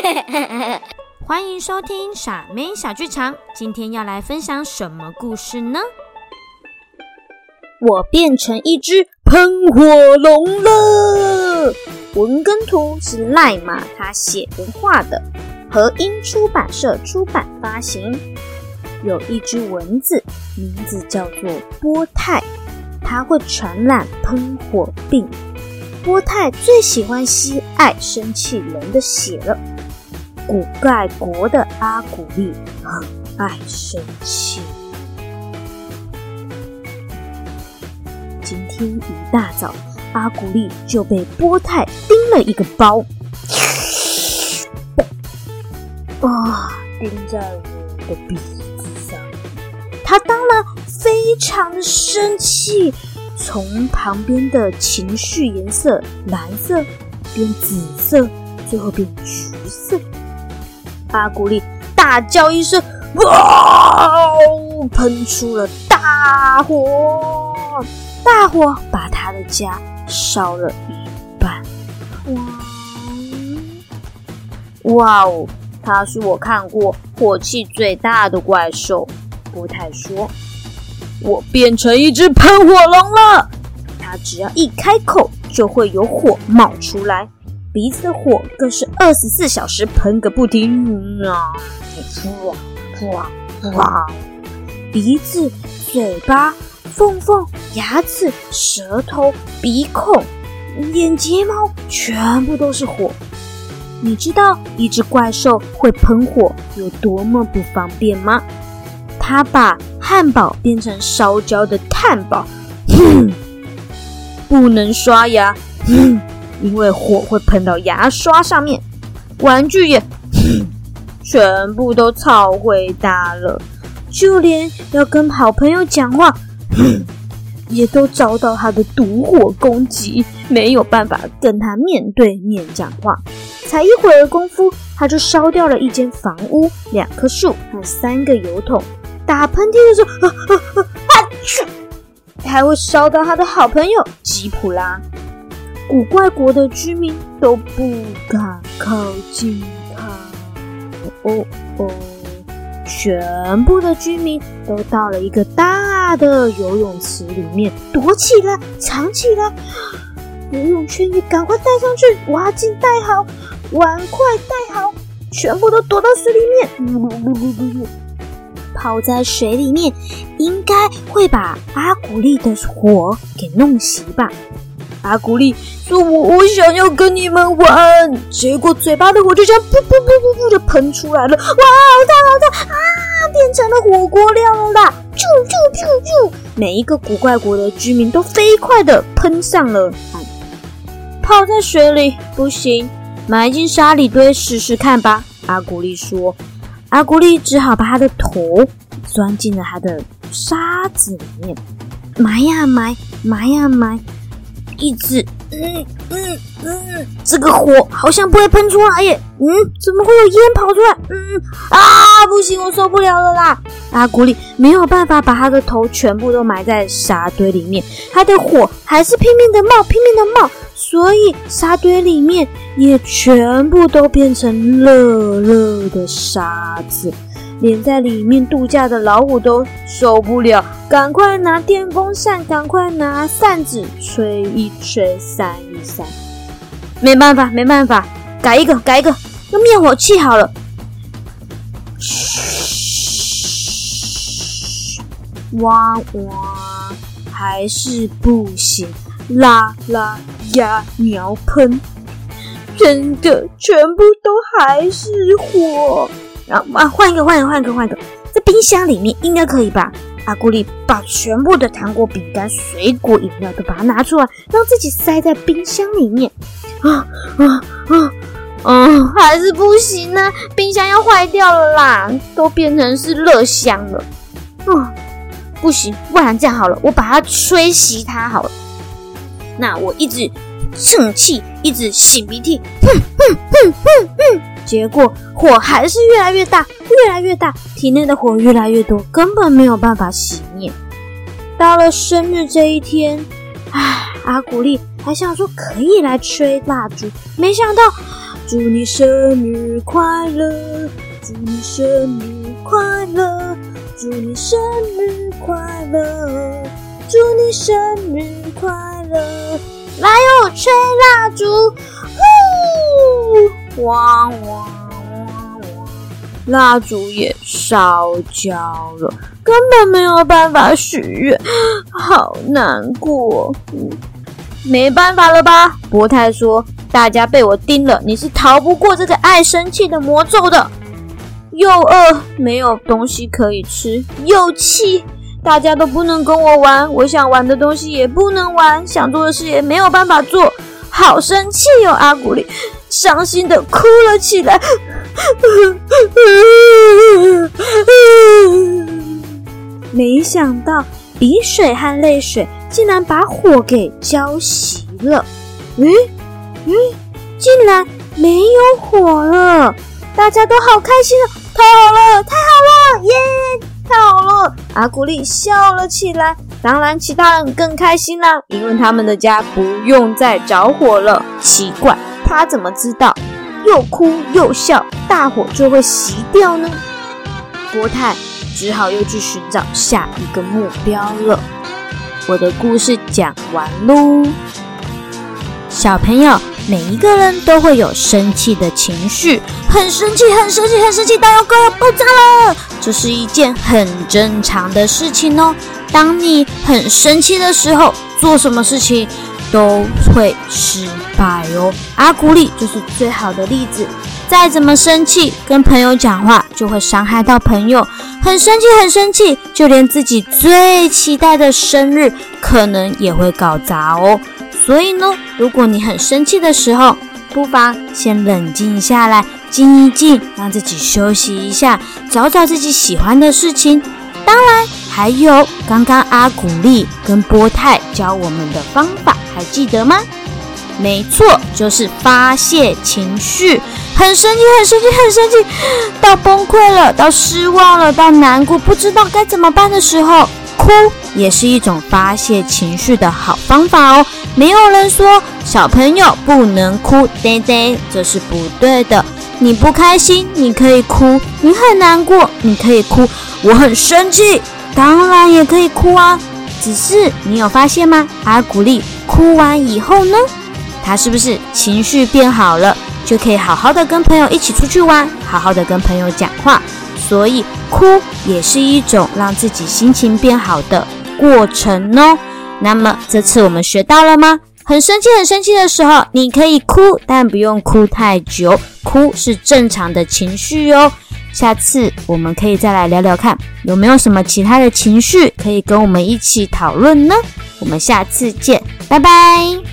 欢迎收听傻妹小剧场，今天要来分享什么故事呢？我变成一只喷火龙了。文根图是赖马他写的画的，和音出版社出版发行。有一只蚊子，名字叫做波泰，它会传染喷火病。波泰最喜欢吸爱生气人的血了。古盖国的阿古丽很爱生气。今天一大早，阿古丽就被波泰叮了一个包，啊，叮在我的鼻子上。他当然非常生气，从旁边的情绪颜色蓝色变紫色，最后变橘色。阿古丽大叫一声，哇！喷出了大火。大火把他的家烧了一半。哇！哇哦，他是我看过火气最大的怪兽。波泰说：“我变成一只喷火龙了。它只要一开口，就会有火冒出来，鼻子的火更是二十四小时喷个不停啊！噗啊噗啊噗啊！鼻子、嘴巴。”缝缝、牙齿、舌头、鼻孔、眼睫毛，全部都是火。你知道一只怪兽会喷火有多么不方便吗？它把汉堡变成烧焦的炭堡，不能刷牙，因为火会喷到牙刷上面。玩具也全部都超回答了，就连要跟好朋友讲话。也都遭到他的毒火攻击，没有办法跟他面对面讲话。才一会儿功夫，他就烧掉了一间房屋、两棵树和三个油桶。打喷嚏的时候，啊啊啊！啊！还会烧到他的好朋友吉普拉。古怪国的居民都不敢靠近他。哦哦。全部的居民都到了一个大的游泳池里面，躲起来，藏起来。游泳圈也赶快带上去，挖镜带好，碗筷带好，全部都躲到水里面。泡在水里面，应该会把阿古丽的火给弄熄吧？阿古丽说：“我我想要跟你们玩。”结果嘴巴的火就这样噗噗噗噗噗的喷出来了，哇，好烫好烫啊！变成了火锅料了啦！啾啾啾啾！每一个古怪国的居民都飞快的喷上了，泡在水里不行，埋进沙里堆试试看吧。阿古丽说：“阿古丽只好把他的头钻进了他的沙子里面，埋呀埋，埋呀埋。”一直，嗯嗯嗯，这个火好像不会喷出来耶，嗯，怎么会有烟跑出来？嗯啊，不行，我受不了了啦！阿古里没有办法把他的头全部都埋在沙堆里面，他的火还是拼命的冒，拼命的冒，所以沙堆里面也全部都变成热热的沙子。连在里面度假的老虎都受不了，赶快拿电风扇，赶快拿扇子吹一吹，扇一扇。没办法，没办法，改一个，改一个，用灭火器好了。嘘，哇哇，还是不行，啦啦呀，苗喷，真的全部都还是火。然后啊，换一个，换一个，换一个，换一个，在冰箱里面应该可以吧？阿古丽把全部的糖果、饼干、水果、饮料都把它拿出来，让自己塞在冰箱里面。啊啊啊啊！还是不行呢，冰箱要坏掉了啦，都变成是热箱了。啊，不行，不然这样好了，我把它吹熄它好了。那我一直生气，一直擤鼻涕，哼哼哼哼哼。结果火还是越来越大，越来越大，体内的火越来越多，根本没有办法熄灭。到了生日这一天，唉，阿古丽还想说可以来吹蜡烛，没想到祝你生日快乐，祝你生日快乐，祝你生日快乐，祝你生日快乐！来哦，吹蜡烛，汪汪汪汪，蜡烛也烧焦了，根本没有办法许愿，好难过。没办法了吧？博泰说。大家被我盯了，你是逃不过这个爱生气的魔咒的。又饿，没有东西可以吃；又气，大家都不能跟我玩，我想玩的东西也不能玩，想做的事也没有办法做，好生气哟！阿古丽伤心的哭了起来。没想到鼻水和泪水竟然把火给浇熄了。嗯？嗯，竟然没有火了，大家都好开心啊！太好了，太好了，耶！太好了，阿古丽笑了起来。当然，其他人更开心啦，因为他们的家不用再着火了。奇怪，他怎么知道又哭又笑，大火就会熄掉呢？国泰只好又去寻找下一个目标了。我的故事讲完喽。小朋友，每一个人都会有生气的情绪，很生气，很生气，很生气，大要快要爆炸了。这是一件很正常的事情哦。当你很生气的时候，做什么事情都会失败哦。阿古丽就是最好的例子。再怎么生气，跟朋友讲话就会伤害到朋友。很生气，很生气，就连自己最期待的生日，可能也会搞砸哦。所以呢，如果你很生气的时候，不妨先冷静下来，静一静，让自己休息一下，找找自己喜欢的事情。当然，还有刚刚阿古丽跟波泰教我们的方法，还记得吗？没错，就是发泄情绪。很生气，很生气，很生气，到崩溃了，到失望了，到难过，不知道该怎么办的时候。哭也是一种发泄情绪的好方法哦。没有人说小朋友不能哭，对对，这是不对的。你不开心，你可以哭；你很难过，你可以哭。我很生气，当然也可以哭啊。只是你有发现吗？阿古丽哭完以后呢，他是不是情绪变好了，就可以好好的跟朋友一起出去玩，好好的跟朋友讲话。所以哭也是一种让自己心情变好的过程哦。那么这次我们学到了吗？很生气、很生气的时候，你可以哭，但不用哭太久。哭是正常的情绪哦。下次我们可以再来聊聊看，有没有什么其他的情绪可以跟我们一起讨论呢？我们下次见，拜拜。